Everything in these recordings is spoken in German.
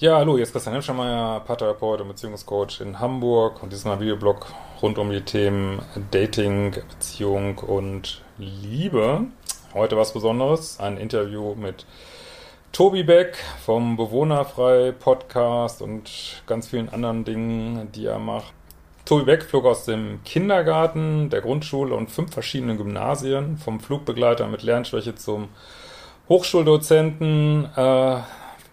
Ja, hallo, hier ist Christian Hemschemeier, Paartherapeut und Beziehungscoach in Hamburg und diesmal Videoblog rund um die Themen Dating, Beziehung und Liebe. Heute was Besonderes, ein Interview mit Tobi Beck vom Bewohnerfrei Podcast und ganz vielen anderen Dingen, die er macht. Tobi Beck flog aus dem Kindergarten, der Grundschule und fünf verschiedenen Gymnasien, vom Flugbegleiter mit Lernschwäche zum Hochschuldozenten äh,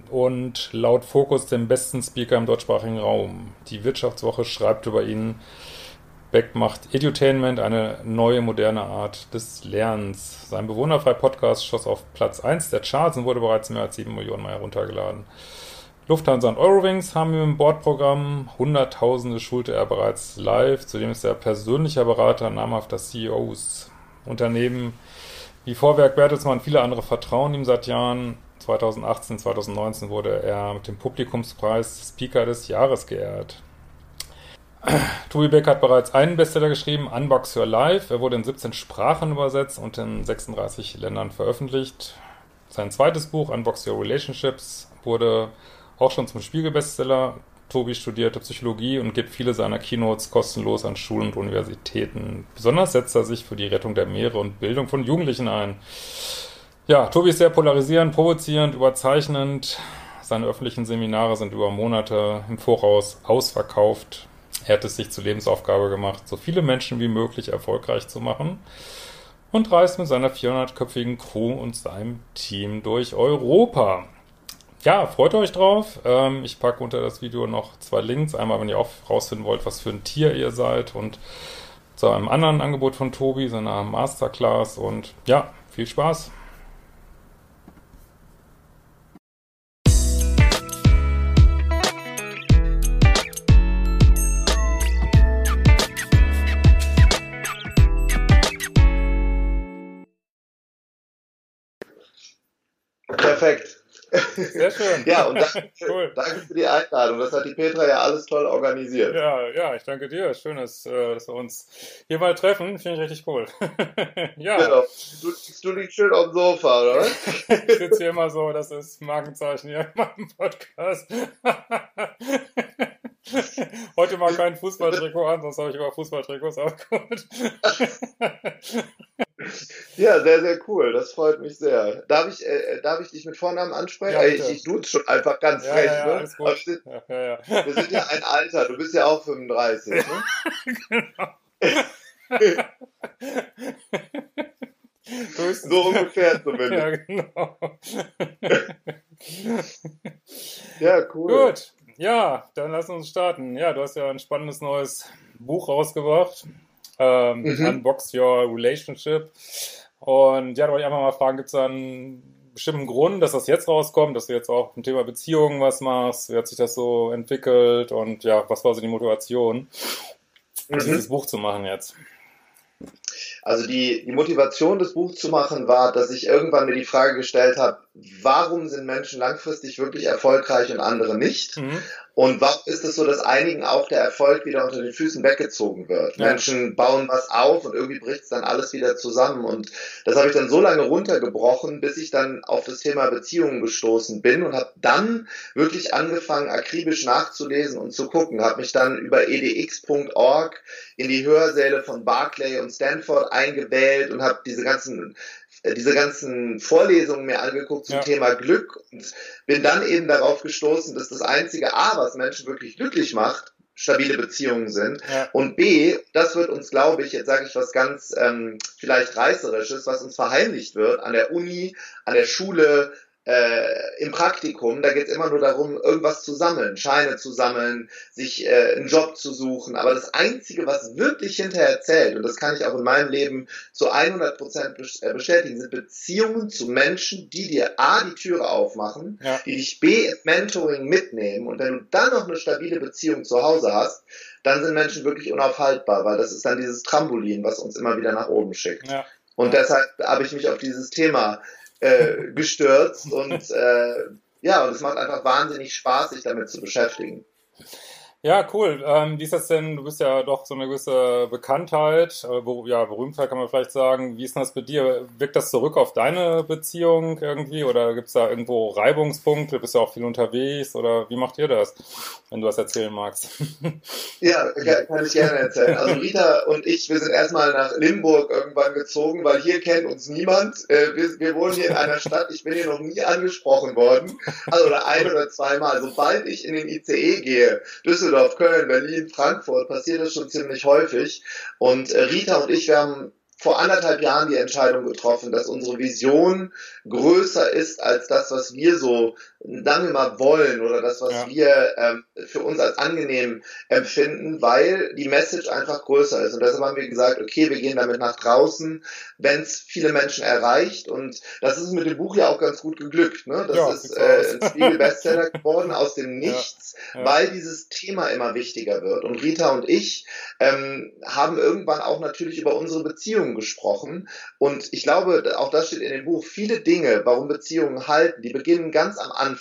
und laut Fokus dem besten Speaker im deutschsprachigen Raum. Die Wirtschaftswoche schreibt über ihn, Beck macht Edutainment, eine neue, moderne Art des Lernens. Sein Bewohnerfrei-Podcast schoss auf Platz 1 der Charts und wurde bereits mehr als 7 Millionen Mal heruntergeladen. Lufthansa und Eurowings haben im Bordprogramm. Hunderttausende schulte er bereits live. Zudem ist er persönlicher Berater namhafter CEOs. Unternehmen wie Vorwerk Bertelsmann und viele andere vertrauen ihm seit Jahren. 2018, 2019 wurde er mit dem Publikumspreis Speaker des Jahres geehrt. Tobi Beck hat bereits einen Bestseller geschrieben, Unbox Your Life. Er wurde in 17 Sprachen übersetzt und in 36 Ländern veröffentlicht. Sein zweites Buch, Unbox Your Relationships, wurde auch schon zum Spiegelbestseller. Tobi studierte Psychologie und gibt viele seiner Keynotes kostenlos an Schulen und Universitäten. Besonders setzt er sich für die Rettung der Meere und Bildung von Jugendlichen ein. Ja, Tobi ist sehr polarisierend, provozierend, überzeichnend. Seine öffentlichen Seminare sind über Monate im Voraus ausverkauft. Er hat es sich zur Lebensaufgabe gemacht, so viele Menschen wie möglich erfolgreich zu machen und reist mit seiner 400-köpfigen Crew und seinem Team durch Europa. Ja, freut euch drauf. Ähm, ich packe unter das Video noch zwei Links. Einmal, wenn ihr auch rausfinden wollt, was für ein Tier ihr seid und zu einem anderen Angebot von Tobi, seiner Masterclass. Und ja, viel Spaß. Sehr schön. ja, und danke, cool. danke, für die Einladung. Das hat die Petra ja alles toll organisiert. Ja, ja, ich danke dir. Schön, dass, äh, dass wir uns hier mal treffen. Finde ich richtig cool. ja. Genau. Du, du liegst schön auf dem Sofa, oder? ich sitze hier immer so, das ist Markenzeichen hier in meinem Podcast. Heute mal kein Fußballtrikot an, sonst habe ich immer Fußballtrikots gut. Ja, sehr, sehr cool. Das freut mich sehr. Darf ich, äh, darf ich dich mit Vornamen ansprechen? Ja, ich, ich duze schon einfach ganz ja, frech. Ja, ne? wir, sind, wir sind ja ein Alter. Du bist ja auch 35. Ne? genau. so ungefähr zumindest. Ja, genau. ja, cool. Gut. Ja, dann lass uns starten. Ja, du hast ja ein spannendes neues Buch rausgebracht ähm, mhm. Unbox Your Relationship. Und ja, da wollte ich einfach mal fragen, gibt es da einen bestimmten Grund, dass das jetzt rauskommt, dass du jetzt auch im Thema Beziehungen was machst? Wie hat sich das so entwickelt? Und ja, was war so die Motivation, mhm. dieses Buch zu machen jetzt? Also die, die Motivation, das Buch zu machen, war, dass ich irgendwann mir die Frage gestellt habe, warum sind Menschen langfristig wirklich erfolgreich und andere nicht? Mhm. Und warum ist es so, dass einigen auch der Erfolg wieder unter den Füßen weggezogen wird? Ja. Menschen bauen was auf und irgendwie bricht es dann alles wieder zusammen. Und das habe ich dann so lange runtergebrochen, bis ich dann auf das Thema Beziehungen gestoßen bin und habe dann wirklich angefangen, akribisch nachzulesen und zu gucken. Habe mich dann über edx.org in die Hörsäle von Barclay und Stanford eingewählt und habe diese ganzen diese ganzen Vorlesungen mir angeguckt zum ja. Thema Glück und bin dann eben darauf gestoßen, dass das einzige A, was Menschen wirklich glücklich macht, stabile Beziehungen sind. Ja. Und B, das wird uns, glaube ich, jetzt sage ich was ganz ähm, vielleicht reißerisches, was uns verheimlicht wird an der Uni, an der Schule, äh, im Praktikum, da geht es immer nur darum, irgendwas zu sammeln, Scheine zu sammeln, sich äh, einen Job zu suchen. Aber das Einzige, was wirklich hinterher zählt, und das kann ich auch in meinem Leben zu 100 Prozent äh, bestätigen, sind Beziehungen zu Menschen, die dir A, die Türe aufmachen, ja. die dich B, Mentoring mitnehmen. Und wenn du dann noch eine stabile Beziehung zu Hause hast, dann sind Menschen wirklich unaufhaltbar, weil das ist dann dieses Trampolin, was uns immer wieder nach oben schickt. Ja. Und deshalb habe ich mich auf dieses Thema äh, gestürzt und äh, ja, und es macht einfach wahnsinnig Spaß, sich damit zu beschäftigen. Ja, cool. Ähm, wie ist das denn? Du bist ja doch so eine gewisse Bekanntheit, äh, ja, Berühmtheit kann man vielleicht sagen. Wie ist denn das bei dir? Wirkt das zurück auf deine Beziehung irgendwie oder gibt es da irgendwo Reibungspunkte? Bist du auch viel unterwegs oder wie macht ihr das, wenn du das erzählen magst? Ja, kann ich gerne erzählen. Also Rita und ich, wir sind erstmal nach Limburg irgendwann gezogen, weil hier kennt uns niemand. Äh, wir, wir wohnen hier in einer Stadt, ich bin hier noch nie angesprochen worden. Also oder ein oder zweimal. Sobald ich in den ICE gehe, Düsseldorf, Düsseldorf, Köln, Berlin, Frankfurt passiert das schon ziemlich häufig. Und äh, Rita und ich, wir haben vor anderthalb Jahren die Entscheidung getroffen, dass unsere Vision größer ist als das, was wir so, sagen wir mal, wollen oder das, was ja. wir ähm, für uns als angenehm empfinden, weil die Message einfach größer ist. Und deshalb haben wir gesagt, okay, wir gehen damit nach draußen, wenn es viele Menschen erreicht. Und das ist mit dem Buch ja auch ganz gut geglückt. Ne? Das ja, ist äh, ein Spiegel-Bestseller geworden aus dem Nichts, ja, weil dieses Thema immer wichtiger wird. Und Rita und ich ähm, haben irgendwann auch natürlich über unsere Beziehungen gesprochen. Und ich glaube, auch das steht in dem Buch, viele Dinge, warum Beziehungen halten, die beginnen ganz am Anfang.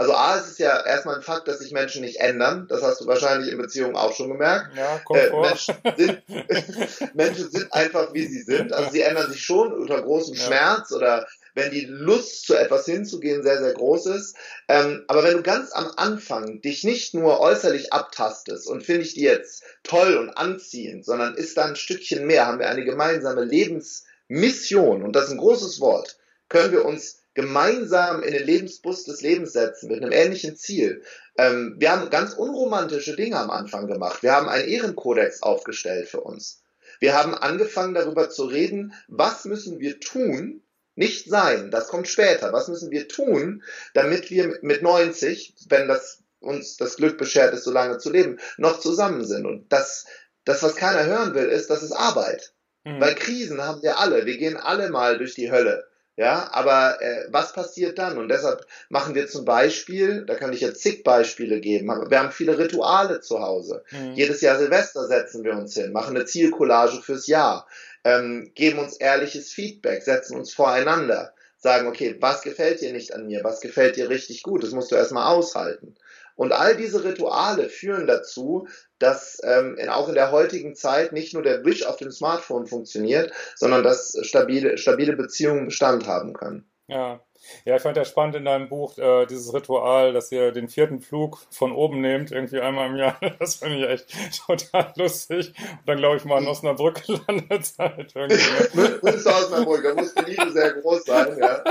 Also A, es ist ja erstmal ein Fakt, dass sich Menschen nicht ändern. Das hast du wahrscheinlich in Beziehungen auch schon gemerkt. Ja, äh. Menschen, sind, Menschen sind einfach, wie sie sind. Also sie ändern sich schon unter großem ja. Schmerz oder wenn die Lust zu etwas hinzugehen sehr, sehr groß ist. Ähm, aber wenn du ganz am Anfang dich nicht nur äußerlich abtastest und finde ich die jetzt toll und anziehend, sondern ist da ein Stückchen mehr, haben wir eine gemeinsame Lebensmission und das ist ein großes Wort, können wir uns gemeinsam in den Lebensbus des Lebens setzen mit einem ähnlichen Ziel. Ähm, wir haben ganz unromantische Dinge am Anfang gemacht. Wir haben einen Ehrenkodex aufgestellt für uns. Wir haben angefangen darüber zu reden, was müssen wir tun, nicht sein, das kommt später. Was müssen wir tun, damit wir mit 90, wenn das uns das Glück beschert ist, so lange zu leben, noch zusammen sind? Und das, das was keiner hören will, ist, das ist Arbeit. Mhm. Weil Krisen haben wir alle. Wir gehen alle mal durch die Hölle. Ja, aber äh, was passiert dann? Und deshalb machen wir zum Beispiel, da kann ich jetzt zig Beispiele geben, aber wir haben viele Rituale zu Hause. Mhm. Jedes Jahr Silvester setzen wir uns hin, machen eine Zielcollage fürs Jahr, ähm, geben uns ehrliches Feedback, setzen uns voreinander, sagen, okay, was gefällt dir nicht an mir, was gefällt dir richtig gut, das musst du erstmal aushalten. Und all diese Rituale führen dazu, dass ähm, auch in der heutigen Zeit nicht nur der Wish auf dem Smartphone funktioniert, sondern dass stabile, stabile Beziehungen Bestand haben können. Ja. Ja, ich fand ja spannend in deinem Buch äh, dieses Ritual, dass ihr den vierten Flug von oben nehmt, irgendwie einmal im Jahr. Das fand ich echt total lustig. Und dann glaube ich mal in Osnabrück gelandet seid. Münster Osnabrück, da muss die Liebe sehr groß sein, ja.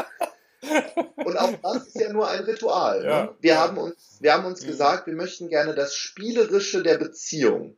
Und auch das ist ja nur ein Ritual. Ja. Ne? Wir, haben uns, wir haben uns mhm. gesagt, wir möchten gerne das Spielerische der Beziehung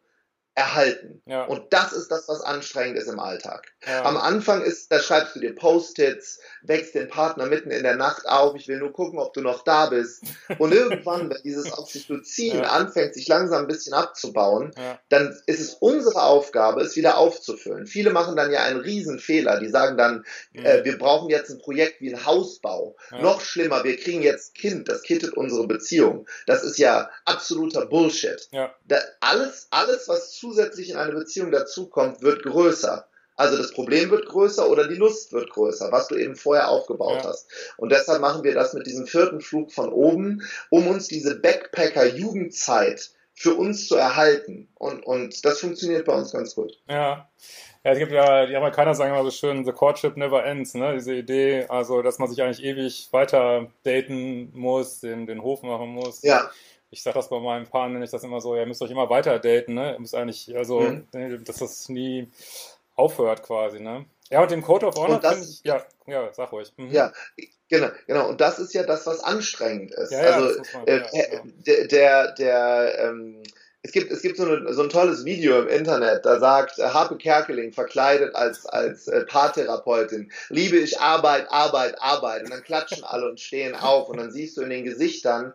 erhalten. Ja. Und das ist das, was anstrengend ist im Alltag. Ja. Am Anfang ist, da schreibst du dir Post-its, wächst den Partner mitten in der Nacht auf, ich will nur gucken, ob du noch da bist. Und irgendwann, wenn dieses auf sich beziehen ja. anfängt, sich langsam ein bisschen abzubauen, dann ist es unsere Aufgabe, es wieder aufzufüllen. Viele machen dann ja einen Riesenfehler. Die sagen dann, mhm. äh, wir brauchen jetzt ein Projekt wie ein Hausbau. Noch schlimmer, wir kriegen jetzt Kind, das kittet unsere Beziehung. Das ist ja absoluter Bullshit. Da, alles, alles, was zusätzlich in eine Beziehung dazukommt, wird größer. Also das Problem wird größer oder die Lust wird größer, was du eben vorher aufgebaut ja. hast. Und deshalb machen wir das mit diesem vierten Flug von oben, um uns diese Backpacker-Jugendzeit für uns zu erhalten. Und, und das funktioniert bei uns ganz gut. Ja. Ja, es gibt ja, die Amerikaner sagen immer so schön, the courtship never ends, ne? Diese Idee, also dass man sich eigentlich ewig weiter daten muss, den, den Hof machen muss. Ja ich sage das bei meinen Paaren, nenne ich das immer so, ihr müsst euch immer weiter daten, ne? Ihr müsst eigentlich, also, mhm. Ne, dass das nie aufhört quasi, ne? Ja, und den Code of Honor finde ich, ja, ja, sag ruhig. Mhm. Ja, genau, genau. Und das ist ja das, was anstrengend ist. Ja, also, ja, man, äh, ja, der, der, der ähm, es gibt, es gibt so, eine, so ein tolles Video im Internet, da sagt äh, Harpe Kerkeling verkleidet als, als äh, Paartherapeutin, liebe ich Arbeit, Arbeit, Arbeit. Und dann klatschen alle und stehen auf und dann siehst du in den Gesichtern,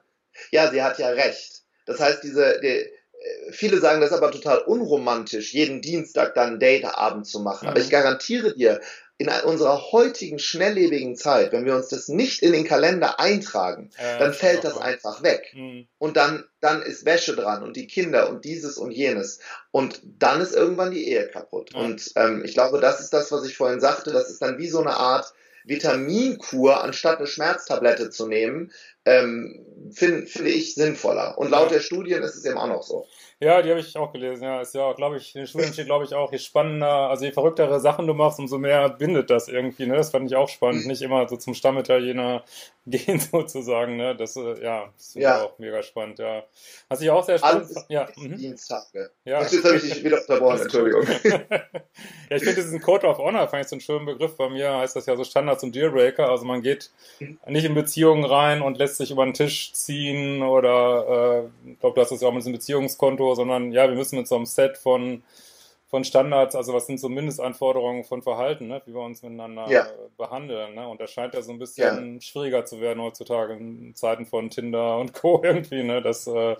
ja, sie hat ja recht. Das heißt, diese, die, äh, viele sagen das ist aber total unromantisch, jeden Dienstag dann einen Dateabend zu machen. Mhm. Aber ich garantiere dir, in unserer heutigen schnelllebigen Zeit, wenn wir uns das nicht in den Kalender eintragen, ja, dann fällt das einfach weg. Mhm. Und dann, dann ist Wäsche dran und die Kinder und dieses und jenes. Und dann ist irgendwann die Ehe kaputt. Ja. Und ähm, ich glaube, das ist das, was ich vorhin sagte. Das ist dann wie so eine Art Vitaminkur, anstatt eine Schmerztablette zu nehmen, ähm, finde find ich sinnvoller. Und laut der Studien ist es eben auch noch so. Ja, die habe ich auch gelesen. Ja, ist ja, glaube ich, in den Studien steht, glaube ich, auch, je spannender, also je verrücktere Sachen du machst, umso mehr bindet das irgendwie. Ne? Das fand ich auch spannend. Mhm. Nicht immer so zum Stammitaliener gehen sozusagen. Ne? Das, äh, ja, das ja. auch mega spannend. Ja, was ich auch sehr spannend. Alles ja. Mhm. Diensttage. Ja. Jetzt habe ich dich wieder unterbrochen. Entschuldigung. ja, ich finde diesen Code of Honor, fand ich so einen schönen Begriff. Bei mir heißt das ja so Standards und Dealbreaker. Also man geht mhm. nicht in Beziehungen rein und lässt sich über den Tisch ziehen oder äh, ich glaube, du hast das ja auch mit diesem Beziehungskonto, sondern ja, wir müssen mit so einem Set von, von Standards, also was sind so Mindestanforderungen von Verhalten, ne, wie wir uns miteinander ja. behandeln. Ne? Und das scheint ja so ein bisschen ja. schwieriger zu werden heutzutage in Zeiten von Tinder und Co. irgendwie, ne? dass, äh,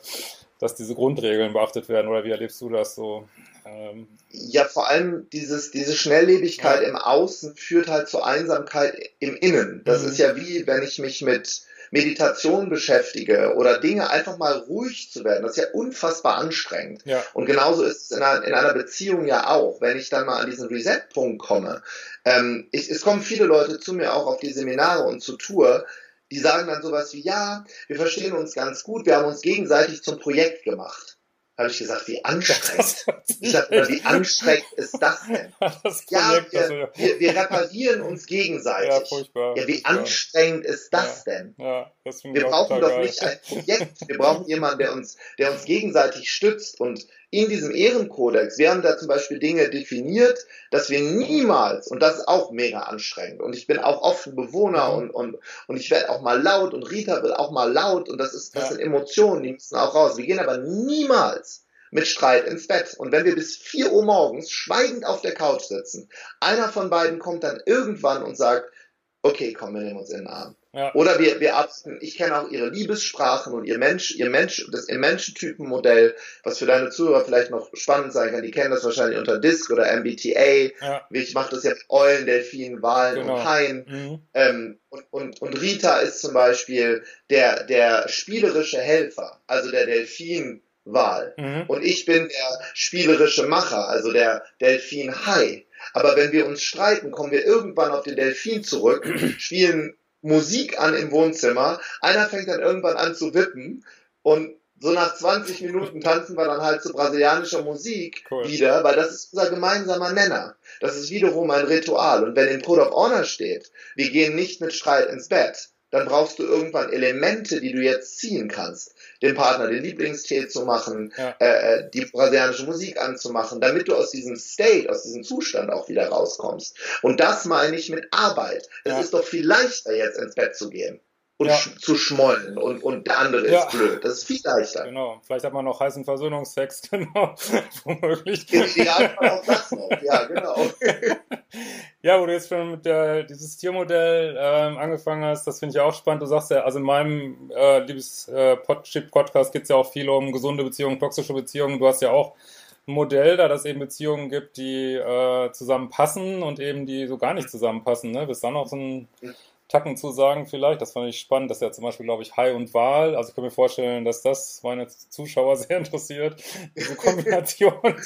dass diese Grundregeln beachtet werden. Oder wie erlebst du das so? Ähm, ja, vor allem dieses, diese Schnelllebigkeit ja. im Außen führt halt zur Einsamkeit im Innen. Das mhm. ist ja wie, wenn ich mich mit Meditation beschäftige oder Dinge einfach mal ruhig zu werden, das ist ja unfassbar anstrengend. Ja. Und genauso ist es in einer, in einer, Beziehung ja auch, wenn ich dann mal an diesen Reset-Punkt komme. Ähm, ich, es kommen viele Leute zu mir auch auf die Seminare und zur Tour, die sagen dann sowas wie, ja, wir verstehen uns ganz gut, wir haben uns gegenseitig zum Projekt gemacht habe ich gesagt, wie anstrengend. Ich sagte, wie anstrengend ist das denn? Das ja, wir, wir, wir, reparieren uns gegenseitig. Ja, furchtbar, ja wie anstrengend ist das ja, denn? Ja, das wir brauchen doch geil. nicht ein Projekt. Wir brauchen jemanden, der uns, der uns gegenseitig stützt und in diesem Ehrenkodex, wir haben da zum Beispiel Dinge definiert, dass wir niemals, und das ist auch mega anstrengend, und ich bin auch oft ein Bewohner mhm. und, und, und ich werde auch mal laut und Rita wird auch mal laut und das ist, das ja. sind Emotionen, die müssen auch raus. Wir gehen aber niemals mit Streit ins Bett. Und wenn wir bis 4 Uhr morgens schweigend auf der Couch sitzen, einer von beiden kommt dann irgendwann und sagt, okay, komm, wir nehmen uns in den Arm. Ja. Oder wir, wir arzten, ich kenne auch ihre Liebessprachen und ihr Mensch, ihr Mensch, das ihr Menschentypenmodell, was für deine Zuhörer vielleicht noch spannend sein kann, die kennen das wahrscheinlich unter DISC oder MBTA. Ja. Ich mache das jetzt Eulen, Delfinen, Walen genau. und Haien. Mhm. Ähm, und, und, und Rita ist zum Beispiel der, der spielerische Helfer, also der Delfin, Wahl. Mhm. Und ich bin der spielerische Macher, also der Delfin Hai. Aber wenn wir uns streiten, kommen wir irgendwann auf den Delfin zurück, spielen Musik an im Wohnzimmer. Einer fängt dann irgendwann an zu wippen und so nach 20 Minuten tanzen wir dann halt zu brasilianischer Musik cool. wieder, weil das ist unser gemeinsamer Nenner. Das ist wiederum ein Ritual. Und wenn in Code of Honor steht, wir gehen nicht mit Streit ins Bett, dann brauchst du irgendwann Elemente, die du jetzt ziehen kannst. Dem Partner den Lieblingstee zu machen, ja. Äh, äh, die brasilianische Musik anzumachen, damit du aus diesem State, aus diesem Zustand auch wieder rauskommst. Und das meine ich mit Arbeit. Es ja. ist doch viel leichter, jetzt ins Bett zu gehen und ja. sch zu schmollen und, und der andere ja. ist blöd. Das ist viel leichter. Genau. Vielleicht hat man noch heißen Versöhnungsex, genau. Womöglich. Ja, auch das noch. Ja, genau. ja, wo du jetzt schon mit der, dieses Tiermodell ähm, angefangen hast, das finde ich auch spannend. Du sagst ja, also in meinem äh, liebes äh, Podcast geht es ja auch viel um gesunde Beziehungen, toxische Beziehungen. Du hast ja auch ein Modell da, dass es eben Beziehungen gibt, die äh, zusammenpassen und eben die so gar nicht zusammenpassen. Ne? Bis dann noch so ein Tacken zu sagen vielleicht. Das fand ich spannend. Das ist ja zum Beispiel, glaube ich, Hai und Wahl. Also ich kann mir vorstellen, dass das meine Zuschauer sehr interessiert, diese Kombination.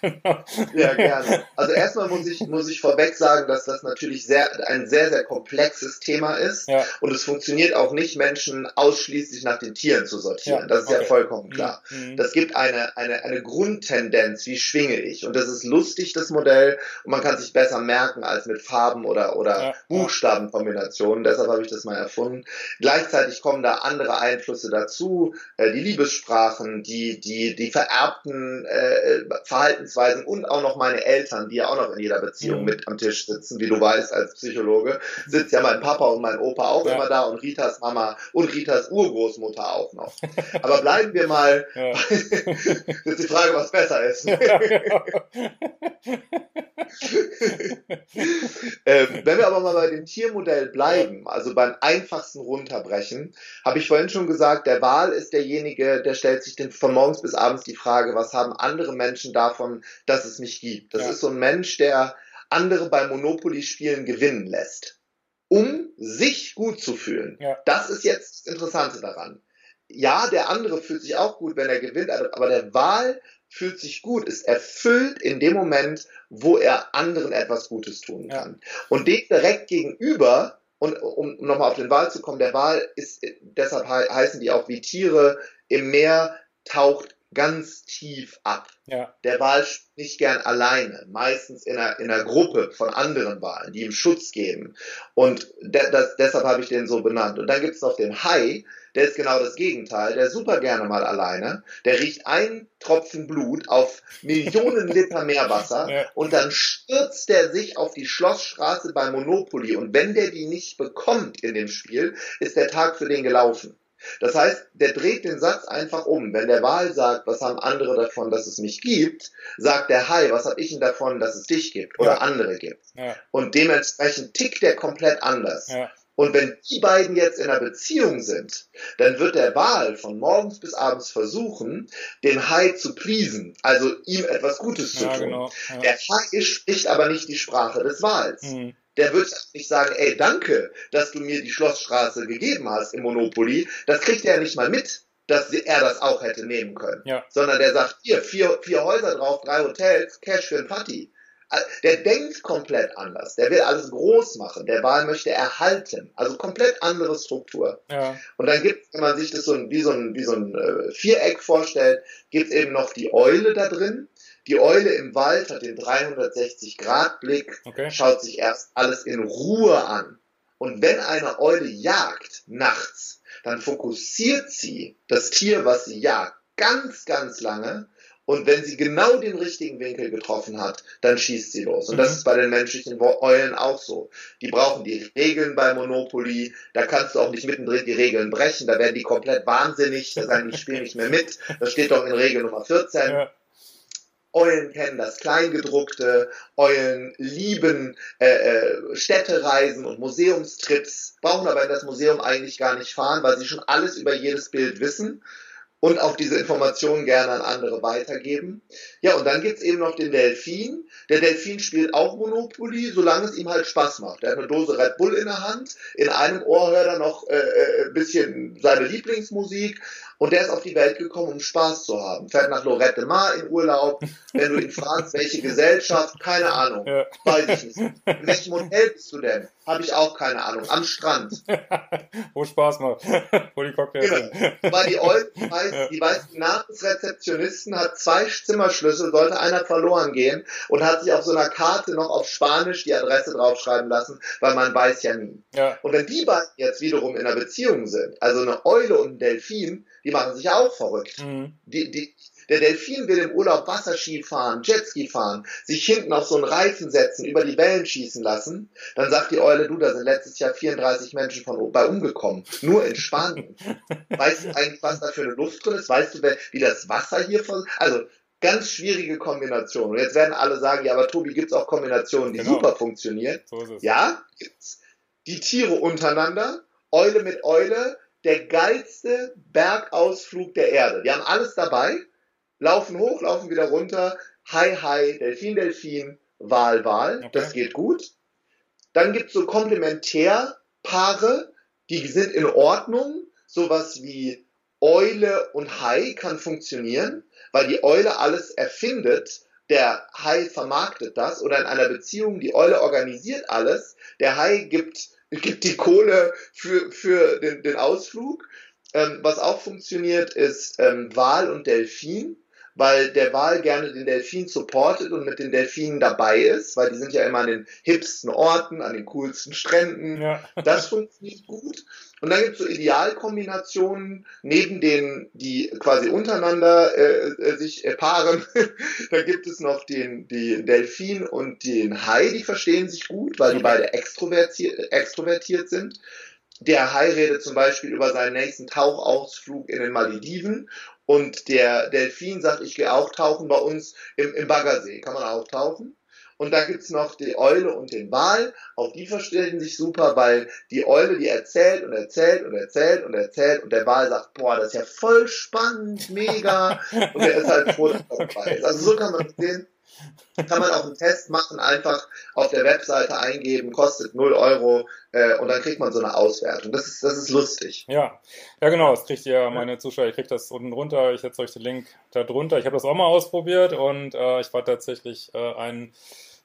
genau. Ja, gerne. Also erstmal muss ich, muss ich vorweg sagen, dass das natürlich sehr, ein sehr, sehr komplexes Thema ist. Ja. Und es funktioniert auch nicht, Menschen ausschließlich nach den Tieren zu sortieren. Ja. Das ist okay. ja vollkommen klar. Mhm. Das gibt eine, eine, eine Grundtendenz, wie schwinge ich. Und das ist lustig, das Modell. Und man kann sich besser merken als mit Farben oder, oder. Buchstaben wunderbaren Kombinationen. Deshalb habe ich das mal erfunden. Gleichzeitig kommen da andere Einflüsse dazu, äh, die Liebessprachen, die, die, die vererbten äh, Verhaltensweisen und auch noch meine Eltern, die ja auch noch in jeder Beziehung mhm. mit am Tisch sitzen. Wie du weißt, als Psychologe sitzt ja mein Papa und mein Opa auch ja. immer da und Ritas Mama und Ritas Urgroßmutter auch noch. Aber bleiben wir mal, ja. ist die Frage, was besser ist. ähm, wenn wir aber mal bei dem Tiermodell bleiben, also beim einfachsten runterbrechen, habe ich vorhin schon gesagt, der Wal ist derjenige, der stellt sich den, von morgens bis abends die Frage, was haben andere Menschen davon, dass es mich gibt. Das ja. ist so ein Mensch, der andere beim Monopoly-Spielen gewinnen lässt, um sich gut zu fühlen. Ja. Das ist jetzt das Interessante daran. Ja, der andere fühlt sich auch gut, wenn er gewinnt, aber der Wal fühlt sich gut, ist erfüllt in dem Moment, wo er anderen etwas Gutes tun kann. Ja. Und dem direkt gegenüber, und um nochmal auf den Wal zu kommen, der Wal ist, deshalb heißen die auch wie Tiere im Meer, taucht ganz tief ab. Ja. Der Wal nicht gern alleine, meistens in einer, in einer Gruppe von anderen Walen, die ihm Schutz geben. Und de das, deshalb habe ich den so benannt. Und dann gibt es noch den Hai, der ist genau das Gegenteil, der ist super gerne mal alleine, der riecht einen Tropfen Blut auf Millionen Liter Meerwasser ja. und dann stürzt er sich auf die Schlossstraße bei Monopoly und wenn der die nicht bekommt in dem Spiel, ist der Tag für den gelaufen. Das heißt, der dreht den Satz einfach um. Wenn der Wal sagt, was haben andere davon, dass es mich gibt, sagt der Hai, was habe ich denn davon, dass es dich gibt oder ja. andere gibt. Ja. Und dementsprechend tickt der komplett anders. Ja. Und wenn die beiden jetzt in einer Beziehung sind, dann wird der Wal von morgens bis abends versuchen, den Hai zu pleasen, also ihm etwas Gutes zu tun. Genau. Der Hai spricht aber nicht die Sprache des Wals. Mhm der wird nicht sagen, ey, danke, dass du mir die Schlossstraße gegeben hast im Monopoly. Das kriegt er ja nicht mal mit, dass er das auch hätte nehmen können. Ja. Sondern der sagt, hier, vier, vier Häuser drauf, drei Hotels, Cash für ein Party. Der denkt komplett anders. Der will alles groß machen. Der Wahl möchte erhalten. Also komplett andere Struktur. Ja. Und dann gibt es, wenn man sich das so wie so ein, wie so ein äh, Viereck vorstellt, gibt es eben noch die Eule da drin. Die Eule im Wald hat den 360-Grad-Blick, okay. schaut sich erst alles in Ruhe an. Und wenn eine Eule jagt nachts, dann fokussiert sie das Tier, was sie jagt, ganz, ganz lange. Und wenn sie genau den richtigen Winkel getroffen hat, dann schießt sie los. Und mhm. das ist bei den menschlichen Eulen auch so. Die brauchen die Regeln bei Monopoly. Da kannst du auch nicht mittendrin die Regeln brechen. Da werden die komplett wahnsinnig. Da sagen die, spielen nicht mehr mit. Das steht doch in Regel Nummer 14. Ja. Eulen kennen das Kleingedruckte, Eulen lieben äh, äh, Städtereisen und Museumstrips, brauchen aber in das Museum eigentlich gar nicht fahren, weil sie schon alles über jedes Bild wissen und auch diese Informationen gerne an andere weitergeben. Ja, und dann gibt's eben noch den Delfin. Der Delfin spielt auch Monopoly, solange es ihm halt Spaß macht. Er hat eine Dose Red Bull in der Hand, in einem Ohr hört er noch äh, äh ein bisschen seine Lieblingsmusik und der ist auf die Welt gekommen, um Spaß zu haben. Fährt nach Lorette Mar in Urlaub. Wenn du ihn fragst, welche Gesellschaft, keine Ahnung. Ja. Weiß ich nicht. In welchem Hotel bist du denn? Habe ich auch keine Ahnung. Am Strand. Wo Spaß macht. Wo die Cocktails genau. Weil die Old, die weiß, die weiß, Namensrezeptionisten hat zwei Zimmerschlüssel, sollte einer verloren gehen und hat sich auf so einer Karte noch auf Spanisch die Adresse draufschreiben lassen, weil man weiß ja nie. Ja. Und wenn die beiden jetzt wiederum in einer Beziehung sind, also eine Eule und ein Delfin, die machen sich auch verrückt. Mhm. Die, die, der Delfin will im Urlaub Wasserski fahren, Jetski fahren, sich hinten auf so einen Reifen setzen, über die Wellen schießen lassen. Dann sagt die Eule, du, da sind letztes Jahr 34 Menschen von bei umgekommen. Nur in Spanien. weißt du eigentlich, was da für eine Luft drin ist? Weißt du, wie das Wasser hier von, also, ganz schwierige Kombination. Und jetzt werden alle sagen, ja, aber Tobi, gibt's auch Kombinationen, die genau. super funktionieren? So ja, gibt's. Die Tiere untereinander, Eule mit Eule, der geilste Bergausflug der Erde. Die haben alles dabei, laufen hoch, laufen wieder runter, Hai, Hai, Delfin, Delfin, Wal, Wal. Okay. Das geht gut. Dann gibt es so Komplementärpaare, die sind in Ordnung. Sowas wie Eule und Hai kann funktionieren, weil die Eule alles erfindet, der Hai vermarktet das oder in einer Beziehung, die Eule organisiert alles, der Hai gibt gibt die Kohle für, für den, den Ausflug. Ähm, was auch funktioniert, ist ähm, Wal und Delfin. Weil der Wal gerne den Delfin supportet und mit den Delfinen dabei ist, weil die sind ja immer an den hipsten Orten, an den coolsten Stränden. Ja. Das funktioniert gut. Und dann gibt es so Idealkombinationen, neben denen, die quasi untereinander äh, äh sich äh, paaren. da gibt es noch den, den Delfin und den Hai, die verstehen sich gut, weil die beide extrovertiert, extrovertiert sind. Der Hai redet zum Beispiel über seinen nächsten Tauchausflug in den Malediven und der Delfin sagt, ich gehe auch tauchen bei uns im, im Baggersee. Kann man auch tauchen? Und da gibt's noch die Eule und den Wal. Auch die verstehen sich super, weil die Eule, die erzählt und erzählt und erzählt und erzählt und der Wal sagt, boah, das ist ja voll spannend, mega. und er ist halt froh, dass er dabei ist. Also so kann man sehen, kann man auch einen Test machen, einfach auf der Webseite eingeben, kostet 0 Euro äh, und dann kriegt man so eine Auswertung. Das ist, das ist lustig. Ja, ja genau, das kriegt ihr, meine Zuschauer, ihr kriegt das unten drunter, ich setze euch den Link da drunter. Ich habe das auch mal ausprobiert und äh, ich war tatsächlich äh, ein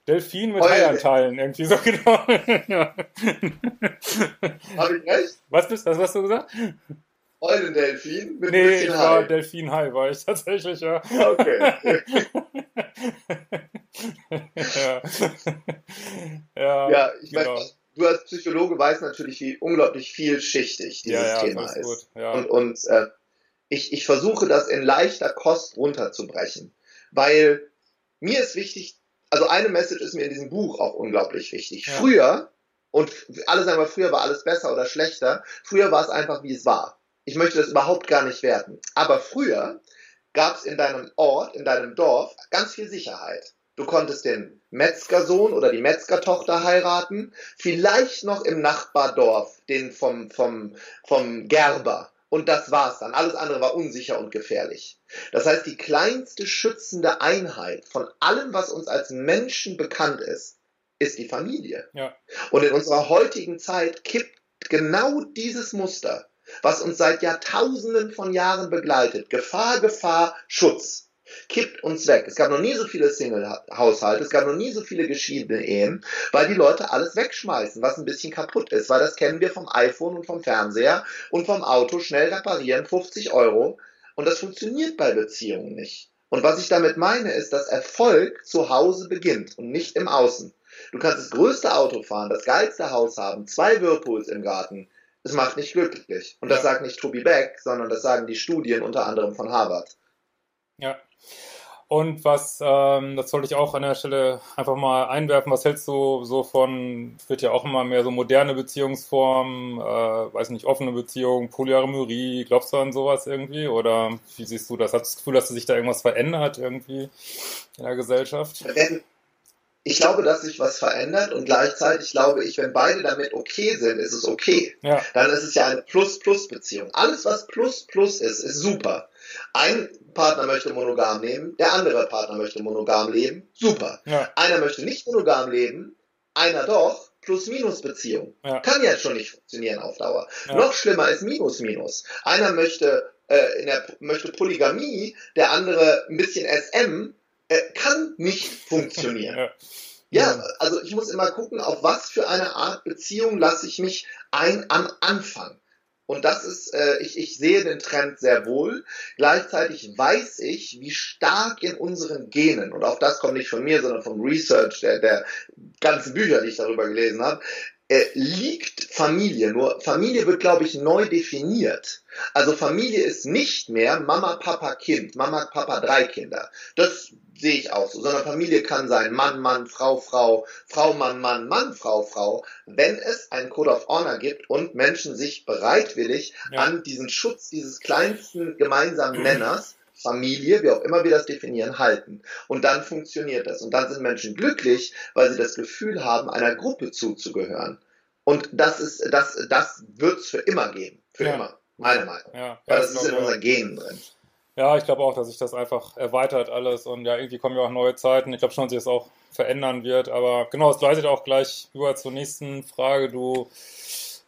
Delfin mit Haianteilen, irgendwie so genau. ja. Habe ich recht? Was bist was hast du gesagt? Eulendelfin mit Nee, ich war Delfin-Hai, war ich tatsächlich, ja. Okay. ja. ja. ja, ich genau. weiß, du als Psychologe weißt natürlich, wie unglaublich vielschichtig dieses ja, Thema ist. Gut. Und, und äh, ich, ich versuche das in leichter Kost runterzubrechen, weil mir ist wichtig, also eine Message ist mir in diesem Buch auch unglaublich wichtig. Früher, und alle sagen mal, früher war alles besser oder schlechter, früher war es einfach, wie es war. Ich möchte das überhaupt gar nicht werten. Aber früher gab es in deinem Ort, in deinem Dorf ganz viel Sicherheit. Du konntest den Metzgersohn oder die Metzgertochter heiraten, vielleicht noch im Nachbardorf den vom, vom, vom Gerber. Und das war's dann. Alles andere war unsicher und gefährlich. Das heißt, die kleinste schützende Einheit von allem, was uns als Menschen bekannt ist, ist die Familie. Ja. Und in unserer heutigen Zeit kippt genau dieses Muster was uns seit Jahrtausenden von Jahren begleitet. Gefahr, Gefahr, Schutz. Kippt uns weg. Es gab noch nie so viele Single-Haushalte, es gab noch nie so viele geschiedene Ehen, weil die Leute alles wegschmeißen, was ein bisschen kaputt ist, weil das kennen wir vom iPhone und vom Fernseher und vom Auto schnell reparieren, 50 Euro. Und das funktioniert bei Beziehungen nicht. Und was ich damit meine, ist, dass Erfolg zu Hause beginnt und nicht im Außen. Du kannst das größte Auto fahren, das geilste Haus haben, zwei Whirlpools im Garten es macht nicht glücklich. Und das sagt nicht Toby Beck, sondern das sagen die Studien unter anderem von Harvard. Ja. Und was, ähm, das wollte ich auch an der Stelle einfach mal einwerfen, was hältst du so von, wird ja auch immer mehr so moderne Beziehungsformen, äh, weiß nicht, offene Beziehungen, Polyamorie, glaubst du an sowas irgendwie? Oder wie siehst du das? Hast du das Gefühl, dass sich da irgendwas verändert irgendwie in der Gesellschaft? Wenn, ich glaube, dass sich was verändert und gleichzeitig glaube ich, wenn beide damit okay sind, ist es okay. Ja. Dann ist es ja eine Plus-Plus-Beziehung. Alles, was Plus-Plus ist, ist super. Ein Partner möchte monogam leben, der andere Partner möchte monogam leben, super. Ja. Einer möchte nicht monogam leben, einer doch, Plus-Minus-Beziehung. Ja. Kann ja schon nicht funktionieren auf Dauer. Noch schlimmer ist Minus-Minus. Einer möchte, äh, in der, möchte Polygamie, der andere ein bisschen SM, äh, kann nicht funktionieren. ja. ja, also ich muss immer gucken, auf was für eine Art Beziehung lasse ich mich ein am Anfang. Und das ist, äh, ich, ich sehe den Trend sehr wohl. Gleichzeitig weiß ich, wie stark in unseren Genen, und auch das kommt nicht von mir, sondern vom Research der, der ganzen Bücher, die ich darüber gelesen habe, äh, liegt Familie. Nur Familie wird, glaube ich, neu definiert. Also Familie ist nicht mehr Mama, Papa, Kind, Mama, Papa, drei Kinder. Das sehe ich auch so. Sondern Familie kann sein Mann, Mann, Frau, Frau, Frau, Mann, Mann, Mann, Frau, Frau. Wenn es ein Code of Honor gibt und Menschen sich bereitwillig ja. an diesen Schutz dieses kleinsten gemeinsamen Nenners Familie, wie auch immer wir das definieren, halten. Und dann funktioniert das. Und dann sind Menschen glücklich, weil sie das Gefühl haben, einer Gruppe zuzugehören. Und das ist, das, das wird es für immer geben. Für ja. immer. Meine Meinung. Ja. Weil das, ist in unseren Genen drin. Ja, ich glaube auch, dass sich das einfach erweitert alles und ja, irgendwie kommen ja auch neue Zeiten. Ich glaube schon, dass sich das auch verändern wird. Aber genau, es leitet auch gleich über zur nächsten Frage. Du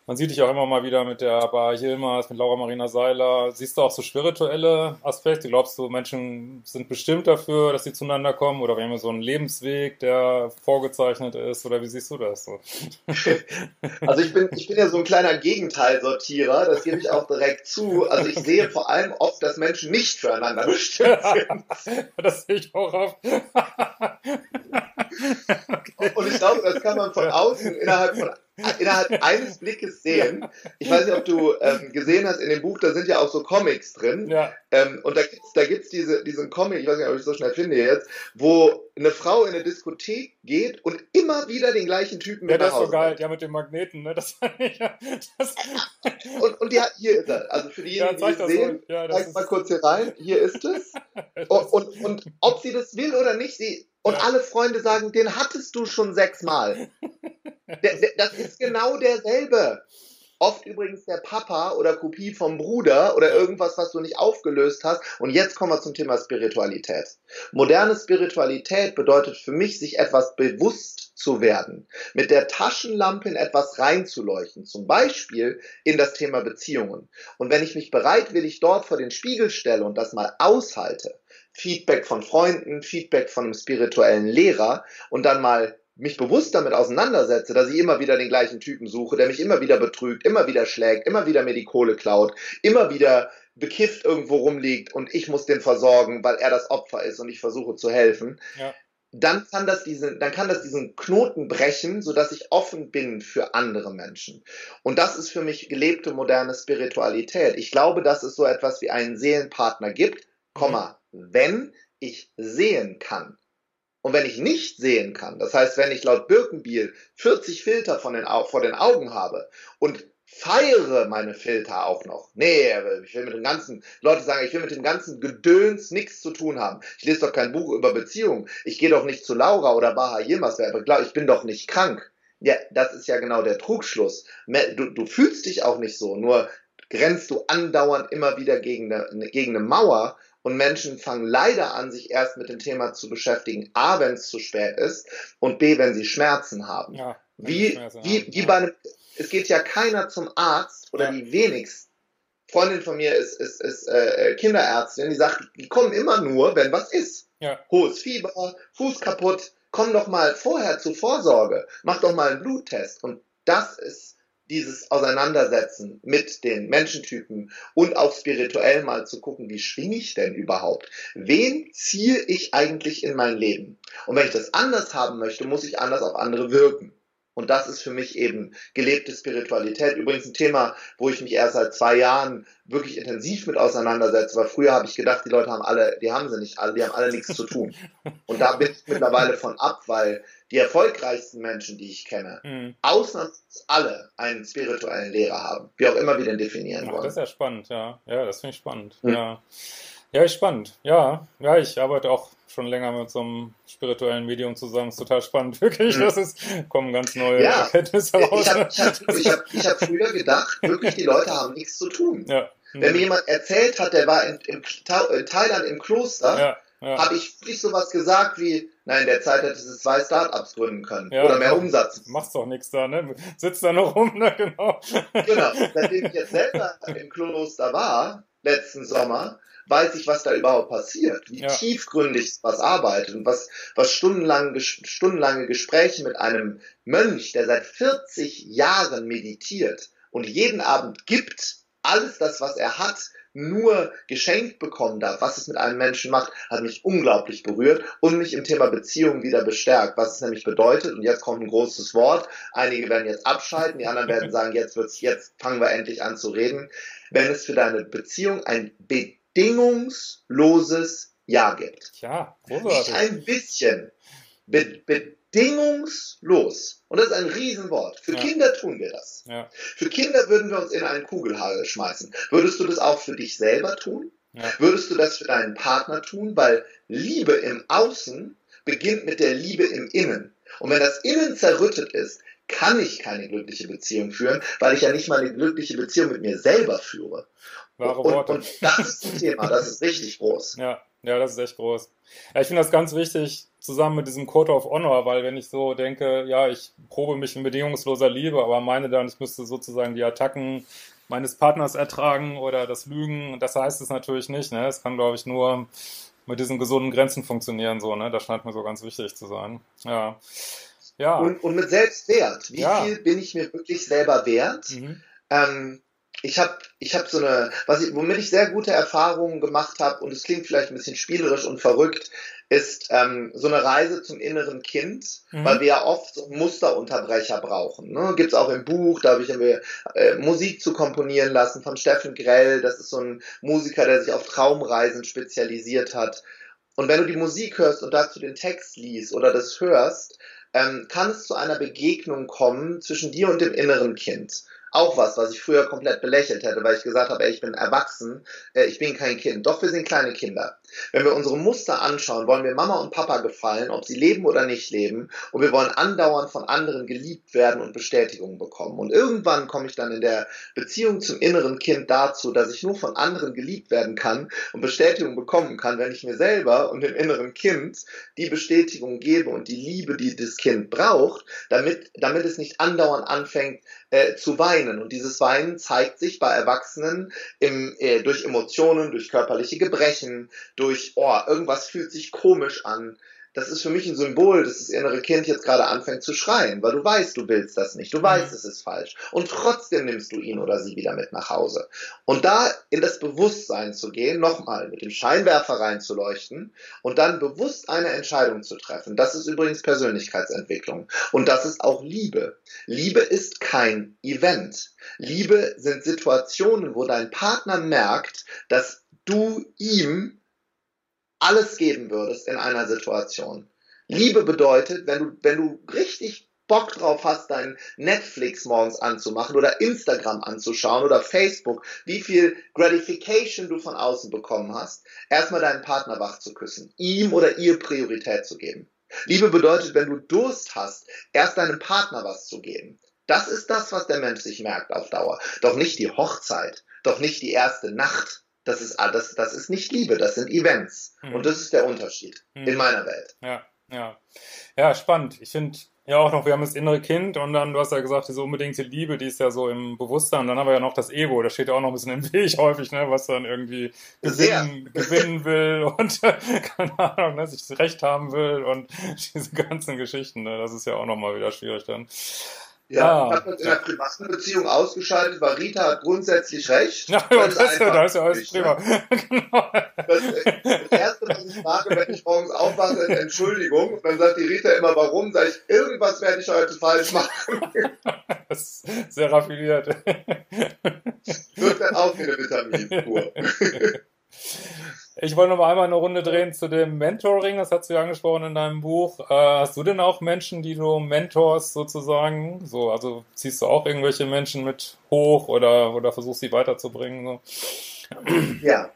Man sieht dich auch immer mal wieder mit der Bar Hilmers, mit Laura Marina Seiler. Siehst du auch so spirituelle Aspekte? Glaubst du, Menschen sind bestimmt dafür, dass sie zueinander kommen? Oder wir haben so einen Lebensweg, der vorgezeichnet ist? Oder wie siehst du das so? Also ich bin, ich bin ja so ein kleiner Gegenteilsortierer, das gebe ich auch direkt zu. Also ich sehe vor allem oft, dass Menschen nicht füreinander bestimmt sind. das sehe ich auch oft. okay. Und ich glaube, das kann man von außen innerhalb von innerhalb eines Blickes sehen. Ich weiß nicht, ob du ähm, gesehen hast, in dem Buch, da sind ja auch so Comics drin. Ja. Ähm, und da da gibt's diese, diesen Comic, ich weiß nicht, ob ich es so schnell finde jetzt, wo eine Frau in eine Diskothek geht und immer wieder den gleichen Typen mit Ja, das ist so geil, ja, mit dem Magneten, ne? Das, ja, das und, und ja, hier ist er. Also für diejenigen, ja, die es sehen, ja, zeig mal kurz hier rein. Hier ist es. und, und, und ob sie das will oder nicht, sie und alle Freunde sagen, den hattest du schon sechsmal. das ist genau derselbe. Oft übrigens der Papa oder Kopie vom Bruder oder irgendwas, was du nicht aufgelöst hast. Und jetzt kommen wir zum Thema Spiritualität. Moderne Spiritualität bedeutet für mich, sich etwas bewusst zu werden, mit der Taschenlampe in etwas reinzuleuchten, zum Beispiel in das Thema Beziehungen. Und wenn ich mich bereitwillig dort vor den Spiegel stelle und das mal aushalte, Feedback von Freunden, Feedback von einem spirituellen Lehrer und dann mal mich bewusst damit auseinandersetze, dass ich immer wieder den gleichen Typen suche, der mich immer wieder betrügt, immer wieder schlägt, immer wieder mir die Kohle klaut, immer wieder bekifft irgendwo rumliegt und ich muss den versorgen, weil er das Opfer ist und ich versuche zu helfen, ja. dann kann das diesen, dann kann das diesen Knoten brechen, sodass ich offen bin für andere Menschen. Und das ist für mich gelebte moderne Spiritualität. Ich glaube, dass es so etwas wie einen Seelenpartner gibt, Komma, wenn ich sehen kann. Und wenn ich nicht sehen kann, das heißt, wenn ich laut Birkenbiel 40 Filter von den, vor den Augen habe und feiere meine Filter auch noch. Nee, ich will mit dem ganzen, Leute sagen, ich will mit dem ganzen Gedöns nichts zu tun haben. Ich lese doch kein Buch über Beziehungen. Ich gehe doch nicht zu Laura oder Baha Yilmaz, ich bin doch nicht krank. Ja, das ist ja genau der Trugschluss. Du, du fühlst dich auch nicht so, nur grenzt du andauernd immer wieder gegen eine, gegen eine Mauer und Menschen fangen leider an, sich erst mit dem Thema zu beschäftigen, A, wenn es zu spät ist und B, wenn sie Schmerzen haben. Ja, wie, Schmerzen wie, haben. wie bei einem, es geht ja keiner zum Arzt oder ja. die wenigsten. Freundin von mir ist, ist, ist äh, Kinderärztin, die sagt, die kommen immer nur, wenn was ist. Ja. Hohes Fieber, Fuß kaputt, komm doch mal vorher zur Vorsorge, mach doch mal einen Bluttest. Und das ist dieses Auseinandersetzen mit den Menschentypen und auch spirituell mal zu gucken, wie schwinge ich denn überhaupt? Wen ziehe ich eigentlich in mein Leben? Und wenn ich das anders haben möchte, muss ich anders auf andere wirken. Und das ist für mich eben gelebte Spiritualität. Übrigens ein Thema, wo ich mich erst seit zwei Jahren wirklich intensiv mit auseinandersetze, weil früher habe ich gedacht, die Leute haben alle, die haben sie nicht alle, die haben alle nichts zu tun. Und da bin ich mittlerweile von ab, weil die erfolgreichsten Menschen, die ich kenne, mhm. ausnahmslos alle einen spirituellen Lehrer haben, wie auch immer wir den definieren Ach, wollen. Das ist ja spannend, ja. Ja, das finde ich spannend. Mhm. Ja. Ja, ist spannend. Ja, ja, ich arbeite auch schon länger mit so einem spirituellen Medium zusammen. Ist total spannend, wirklich. Mhm. Das ist, kommen ganz neue ja. Erkenntnisse raus. Ich habe ich hab, ich hab, ich hab früher gedacht, wirklich, die Leute haben nichts zu tun. Ja. Wenn mir jemand erzählt hat, der war in, in, in Thailand im Kloster, ja. Ja. habe ich wirklich sowas gesagt wie, nein, in der Zeit hättest du zwei Startups gründen können ja, oder mehr Umsatz. Machst doch nichts da, ne? Sitzt da noch rum, ne? Genau. Genau. Seitdem ich jetzt selber im Kloster war, letzten Sommer, weiß ich, was da überhaupt passiert, wie ja. tiefgründig was arbeitet und was, was stundenlang, stundenlange Gespräche mit einem Mönch, der seit 40 Jahren meditiert und jeden Abend gibt, alles das, was er hat, nur geschenkt bekommen darf, was es mit einem Menschen macht, hat mich unglaublich berührt und mich im Thema Beziehung wieder bestärkt, was es nämlich bedeutet. Und jetzt kommt ein großes Wort. Einige werden jetzt abschalten, die anderen werden sagen, jetzt wird's, jetzt fangen wir endlich an zu reden. Wenn es für deine Beziehung ein Be bedingungsloses Ja gibt. Ja, großartig. Nicht ein bisschen. Be bedingungslos. Und das ist ein Riesenwort. Für ja. Kinder tun wir das. Ja. Für Kinder würden wir uns in einen Kugelhagel schmeißen. Würdest du das auch für dich selber tun? Ja. Würdest du das für deinen Partner tun? Weil Liebe im Außen beginnt mit der Liebe im Innen. Und wenn das Innen zerrüttet ist, kann ich keine glückliche Beziehung führen, weil ich ja nicht mal eine glückliche Beziehung mit mir selber führe. Wahre Worte. Und, und das ist ein Thema, das ist richtig groß. Ja, Ja, das ist echt groß. Ja, ich finde das ganz wichtig, zusammen mit diesem Code of Honor, weil wenn ich so denke, ja, ich probe mich in bedingungsloser Liebe, aber meine dann, ich müsste sozusagen die Attacken meines Partners ertragen oder das Lügen, das heißt es natürlich nicht. Ne? Es kann, glaube ich, nur mit diesen gesunden Grenzen funktionieren, so, ne? Das scheint mir so ganz wichtig zu sein. Ja. Ja. Und, und mit Selbstwert. Wie ja. viel bin ich mir wirklich selber wert? Mhm. Ähm, ich habe ich hab so eine, was ich, womit ich sehr gute Erfahrungen gemacht habe, und es klingt vielleicht ein bisschen spielerisch und verrückt, ist ähm, so eine Reise zum inneren Kind, mhm. weil wir ja oft so Musterunterbrecher brauchen. Ne? Gibt es auch im Buch, da habe ich mir äh, Musik zu komponieren lassen von Steffen Grell. Das ist so ein Musiker, der sich auf Traumreisen spezialisiert hat. Und wenn du die Musik hörst und dazu den Text liest oder das hörst, ähm, kann es zu einer Begegnung kommen zwischen dir und dem inneren Kind auch was, was ich früher komplett belächelt hätte, weil ich gesagt habe, ey, ich bin erwachsen, äh, ich bin kein Kind. Doch wir sind kleine Kinder. Wenn wir unsere Muster anschauen, wollen wir Mama und Papa gefallen, ob sie leben oder nicht leben. Und wir wollen andauernd von anderen geliebt werden und Bestätigung bekommen. Und irgendwann komme ich dann in der Beziehung zum inneren Kind dazu, dass ich nur von anderen geliebt werden kann und Bestätigung bekommen kann, wenn ich mir selber und dem inneren Kind die Bestätigung gebe und die Liebe, die das Kind braucht, damit, damit es nicht andauernd anfängt äh, zu weinen. Und dieses Weinen zeigt sich bei Erwachsenen im, äh, durch Emotionen, durch körperliche Gebrechen, durch, oh, irgendwas fühlt sich komisch an, das ist für mich ein Symbol, dass das innere Kind jetzt gerade anfängt zu schreien, weil du weißt, du willst das nicht, du mhm. weißt, es ist falsch. Und trotzdem nimmst du ihn oder sie wieder mit nach Hause. Und da in das Bewusstsein zu gehen, nochmal mit dem Scheinwerfer reinzuleuchten und dann bewusst eine Entscheidung zu treffen, das ist übrigens Persönlichkeitsentwicklung. Und das ist auch Liebe. Liebe ist kein Event. Liebe sind Situationen, wo dein Partner merkt, dass du ihm alles geben würdest in einer Situation. Liebe bedeutet, wenn du, wenn du richtig Bock drauf hast, dein Netflix morgens anzumachen oder Instagram anzuschauen oder Facebook, wie viel Gratification du von außen bekommen hast, erstmal deinen Partner wach zu küssen, ihm oder ihr Priorität zu geben. Liebe bedeutet, wenn du Durst hast, erst deinem Partner was zu geben. Das ist das, was der Mensch sich merkt auf Dauer. Doch nicht die Hochzeit, doch nicht die erste Nacht, das ist alles, das ist nicht Liebe, das sind Events. Mhm. Und das ist der Unterschied mhm. in meiner Welt. Ja, ja. Ja, spannend. Ich finde ja auch noch, wir haben das innere Kind und dann, du hast ja gesagt, diese unbedingte Liebe, die ist ja so im Bewusstsein. Und dann haben wir ja noch das Ego, das steht ja auch noch ein bisschen im Weg häufig, ne, was dann irgendwie gewinnen, gewinnen will und keine Ahnung, ne, sich Recht haben will und diese ganzen Geschichten, ne, das ist ja auch nochmal wieder schwierig dann. Ja, ah, hat man in der privaten Beziehung ausgeschaltet, weil Rita hat grundsätzlich recht. Ja, das, das ist ja, da ist ja alles prima. Ne? genau. das, das, Erste, was ich frage, wenn ich morgens aufwache, ist Entschuldigung. Und dann sagt die Rita immer, warum? Sag ich, irgendwas werde ich heute falsch machen. das ist sehr raffiniert. Wird dann auch wieder Vitaminkur. Ich wollte noch mal einmal eine Runde drehen zu dem Mentoring, das hast du ja angesprochen in deinem Buch. Äh, hast du denn auch Menschen, die du mentors sozusagen? So, also ziehst du auch irgendwelche Menschen mit hoch oder, oder versuchst sie weiterzubringen? So? Ja,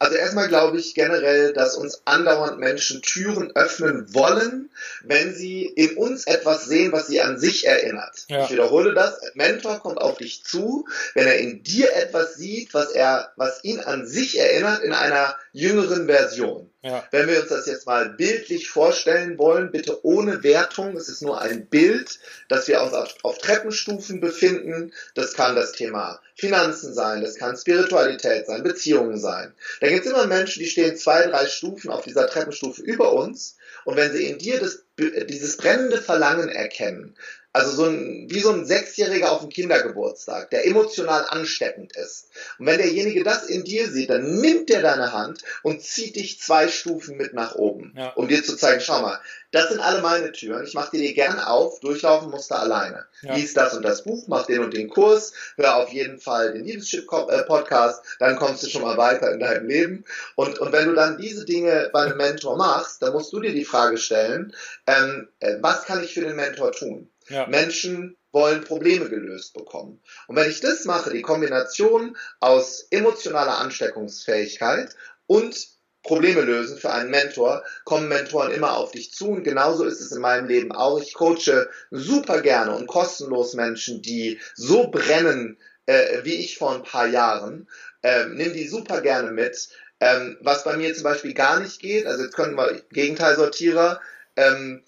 also erstmal glaube ich generell, dass uns andauernd Menschen Türen öffnen wollen, wenn sie in uns etwas sehen, was sie an sich erinnert. Ja. Ich wiederhole das. Ein Mentor kommt auf dich zu, wenn er in dir etwas sieht, was er, was ihn an sich erinnert in einer jüngeren Version. Ja. Wenn wir uns das jetzt mal bildlich vorstellen wollen, bitte ohne Wertung, es ist nur ein Bild, dass wir uns auf, Treppenstufen befinden. Das kann das Thema Finanzen sein, das kann Spiritualität sein, Beziehungen sein. Da gibt es immer Menschen, die stehen zwei, drei Stufen auf dieser Treppenstufe über uns und wenn sie in dir das, dieses brennende Verlangen erkennen, also so ein, wie so ein Sechsjähriger auf dem Kindergeburtstag, der emotional ansteckend ist. Und wenn derjenige das in dir sieht, dann nimmt er deine Hand und zieht dich zwei Stufen mit nach oben, ja. um dir zu zeigen, schau mal, das sind alle meine Türen. Ich mache dir die gerne auf, durchlaufen musst du alleine. Ja. Lies das und das Buch, mach den und den Kurs, hör auf jeden Fall den Leadership-Podcast, dann kommst du schon mal weiter in deinem Leben. Und, und wenn du dann diese Dinge bei einem Mentor machst, dann musst du dir die Frage stellen, ähm, äh, was kann ich für den Mentor tun? Ja. Menschen wollen Probleme gelöst bekommen. Und wenn ich das mache, die Kombination aus emotionaler Ansteckungsfähigkeit und Probleme lösen für einen Mentor, kommen Mentoren immer auf dich zu. Und genauso ist es in meinem Leben auch. Ich coache super gerne und kostenlos Menschen, die so brennen äh, wie ich vor ein paar Jahren. Äh, nimm die super gerne mit Ähm, was bei mir zum Beispiel gar nicht geht, also jetzt können wir Gegenteilsortierer, ähm,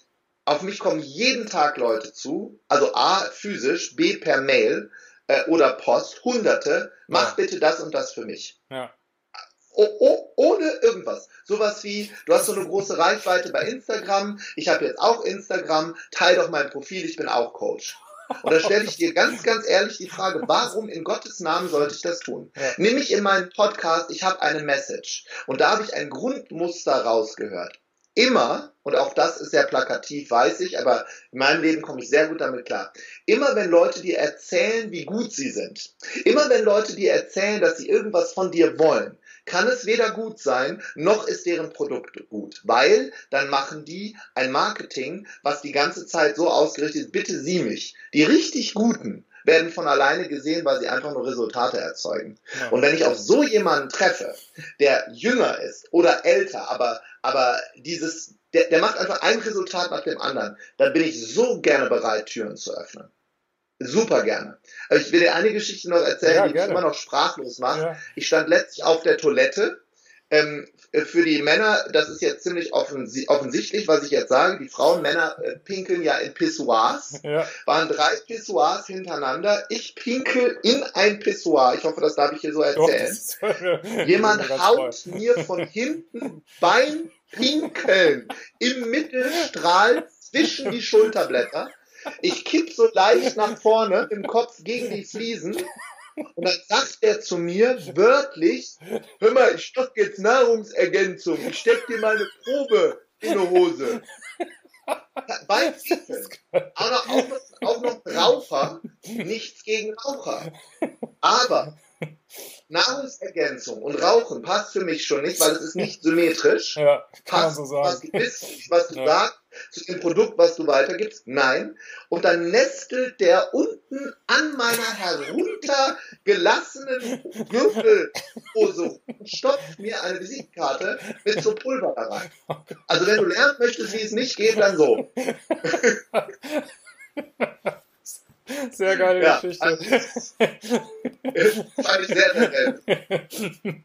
auf mich kommen jeden Tag Leute zu, also A, physisch, B, per Mail äh, oder Post, hunderte, mach ja. bitte das und das für mich. Ja. Oh, oh, ohne irgendwas. Sowas wie, du hast so eine große Reichweite bei Instagram, ich habe jetzt auch Instagram, teil doch mein Profil, ich bin auch Coach. Und da stelle ich dir ganz, ganz ehrlich die Frage, warum in Gottes Namen sollte ich das tun? Ja. Nämlich in meinem Podcast, ich habe eine Message. Und da habe ich ein Grundmuster rausgehört. Immer, und auch das ist sehr plakativ, weiß ich, aber in meinem Leben komme ich sehr gut damit klar. Immer wenn Leute dir erzählen, wie gut sie sind, immer wenn Leute dir erzählen, dass sie irgendwas von dir wollen, kann es weder gut sein, noch ist deren Produkt gut, weil dann machen die ein Marketing, was die ganze Zeit so ausgerichtet ist, bitte sieh mich. Die richtig guten werden von alleine gesehen, weil sie einfach nur Resultate erzeugen. Ja. Und wenn ich auf so jemanden treffe, der jünger ist oder älter, aber, aber dieses, der, der macht einfach ein Resultat nach dem anderen, dann bin ich so gerne bereit, Türen zu öffnen. Super gerne. Also ich will dir eine Geschichte noch erzählen, ja, die mich immer noch sprachlos macht. Ja. Ich stand letztlich auf der Toilette. Ähm, für die Männer, das ist jetzt ziemlich offensi offensichtlich, was ich jetzt sage. Die Frauen, Männer äh, pinkeln ja in Pissoirs. Ja. Waren drei Pissoirs hintereinander. Ich pinkel in ein Pissoir. Ich hoffe, das darf ich hier so erzählen. Doch, Jemand haut toll. mir von hinten beim Pinkeln im Mittelstrahl zwischen die Schulterblätter. Ich kipp so leicht nach vorne im Kopf gegen die Fliesen. Und dann sagt er zu mir wörtlich, hör mal, ich stock jetzt Nahrungsergänzung, ich steck dir mal eine Probe in die Hose. Bei. Auch noch, auch, noch, auch noch Raucher, nichts gegen Raucher. Aber Nahrungsergänzung und Rauchen passt für mich schon nicht, weil es ist nicht symmetrisch. Ja, kann passt, man so sagen. Was du bist, was du ja. sagst, zu dem Produkt, was du weitergibst? Nein. Und dann nestelt der unten an meiner heruntergelassenen Gürtelhose und stopft mir eine Visitenkarte mit so Pulver da rein. Also wenn du lernen möchtest, wie es nicht geht, dann so. Sehr geile ja, Geschichte. Also, fand ich sehr, sehr nett.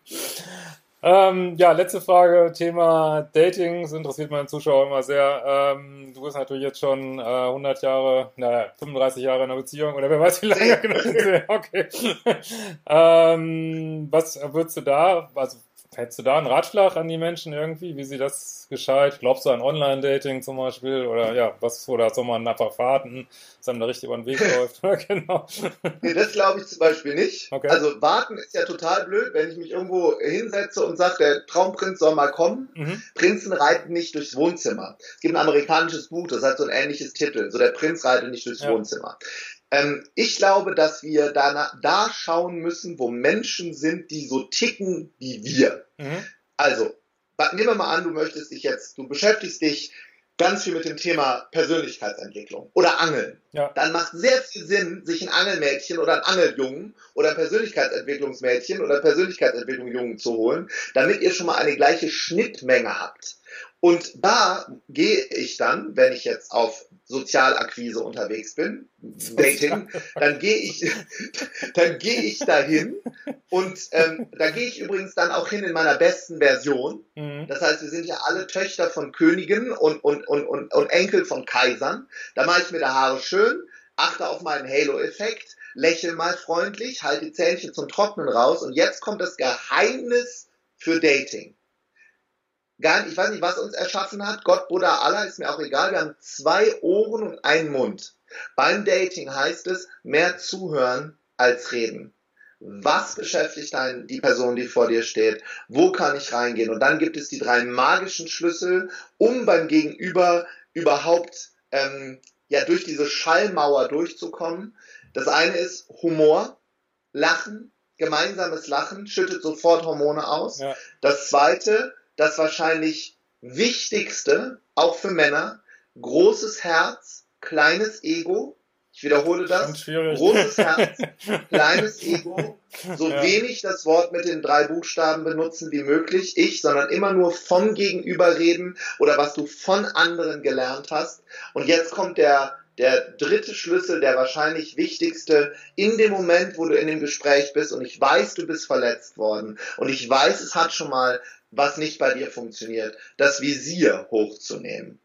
Ähm, ja, letzte Frage, Thema Dating, das interessiert meinen Zuschauer immer sehr. Ähm, du bist natürlich jetzt schon äh, 100 Jahre, naja, 35 Jahre in einer Beziehung oder wer weiß wie lange genau. Okay. ähm, was würdest du da, also Hättest du da einen Ratschlag an die Menschen irgendwie, wie sie das gescheit? Glaubst du an Online-Dating zum Beispiel? Oder ja, was, oder soll man einfach warten, dass einem da richtig über den Weg läuft? genau. Nee, das glaube ich zum Beispiel nicht. Okay. Also warten ist ja total blöd, wenn ich mich irgendwo hinsetze und sage, der Traumprinz soll mal kommen. Mhm. Prinzen reiten nicht durchs Wohnzimmer. Es gibt ein amerikanisches Buch, das hat so ein ähnliches Titel. So der Prinz reitet nicht durchs ja. Wohnzimmer. Ähm, ich glaube, dass wir da, da schauen müssen, wo Menschen sind, die so ticken wie wir. Mhm. Also, nehmen wir mal an, du möchtest dich jetzt, du beschäftigst dich ganz viel mit dem Thema Persönlichkeitsentwicklung oder Angeln. Ja. Dann macht sehr viel Sinn, sich ein Angelmädchen oder ein Angeljungen oder ein Persönlichkeitsentwicklungsmädchen oder Persönlichkeitsentwicklungsjungen zu holen, damit ihr schon mal eine gleiche Schnittmenge habt. Und da gehe ich dann, wenn ich jetzt auf Sozialakquise unterwegs bin, Dating, dann gehe ich, dann gehe ich dahin und ähm, da gehe ich übrigens dann auch hin in meiner besten Version. Mhm. Das heißt, wir sind ja alle Töchter von Königen und, und, und, und, und Enkel von Kaisern. Da mache ich mir die Haare schön, achte auf meinen Halo-Effekt, lächle mal freundlich, halte die Zähnchen zum Trocknen raus und jetzt kommt das Geheimnis für Dating gar nicht, ich weiß nicht, was uns erschaffen hat. Gott, Buddha, Allah, ist mir auch egal. Wir haben zwei Ohren und einen Mund. Beim Dating heißt es, mehr zuhören als reden. Was beschäftigt einen, die Person, die vor dir steht? Wo kann ich reingehen? Und dann gibt es die drei magischen Schlüssel, um beim Gegenüber überhaupt ähm, ja durch diese Schallmauer durchzukommen. Das eine ist Humor, Lachen, gemeinsames Lachen schüttet sofort Hormone aus. Ja. Das zweite das wahrscheinlich wichtigste, auch für Männer, großes Herz, kleines Ego. Ich wiederhole das. Großes Herz, kleines Ego, so ja. wenig das Wort mit den drei Buchstaben benutzen wie möglich, ich, sondern immer nur vom Gegenüber reden oder was du von anderen gelernt hast. Und jetzt kommt der, der dritte Schlüssel, der wahrscheinlich wichtigste in dem Moment, wo du in dem Gespräch bist und ich weiß, du bist verletzt worden und ich weiß, es hat schon mal was nicht bei dir funktioniert, das Visier hochzunehmen.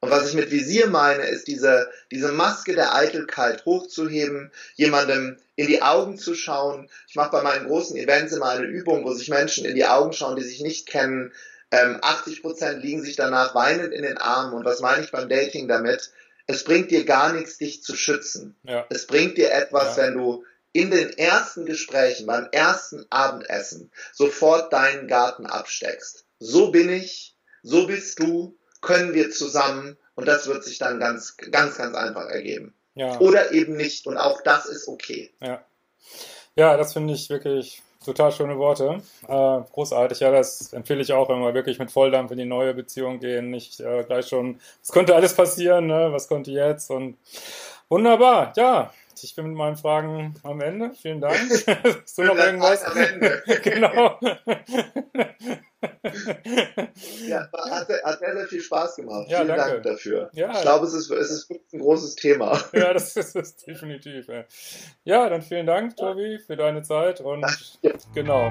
Und was ich mit Visier meine, ist diese, diese Maske der Eitelkeit hochzuheben, jemandem in die Augen zu schauen. Ich mache bei meinen großen Events immer eine Übung, wo sich Menschen in die Augen schauen, die sich nicht kennen. Ähm, 80 Prozent liegen sich danach weinend in den Armen. Und was meine ich beim Dating damit? Es bringt dir gar nichts, dich zu schützen. Ja. Es bringt dir etwas, ja. wenn du in den ersten Gesprächen, beim ersten Abendessen sofort deinen Garten absteckst. So bin ich, so bist du, können wir zusammen und das wird sich dann ganz, ganz, ganz einfach ergeben. Ja. Oder eben nicht und auch das ist okay. Ja, ja das finde ich wirklich total schöne Worte. Äh, großartig, ja, das empfehle ich auch, wenn wir wirklich mit Volldampf in die neue Beziehung gehen, nicht äh, gleich schon, was könnte alles passieren, ne? was könnte jetzt und wunderbar, ja, ich bin mit meinen Fragen am Ende. Vielen Dank. Hast du noch irgendwas? genau. ja, hat, hat, sehr, sehr viel Spaß gemacht. Ja, Vielen danke. Dank dafür. Ja. Ich glaube, es ist, es ist ein großes Thema. Ja, das ist es definitiv. Ja, dann vielen Dank, Tobi, für deine Zeit und genau.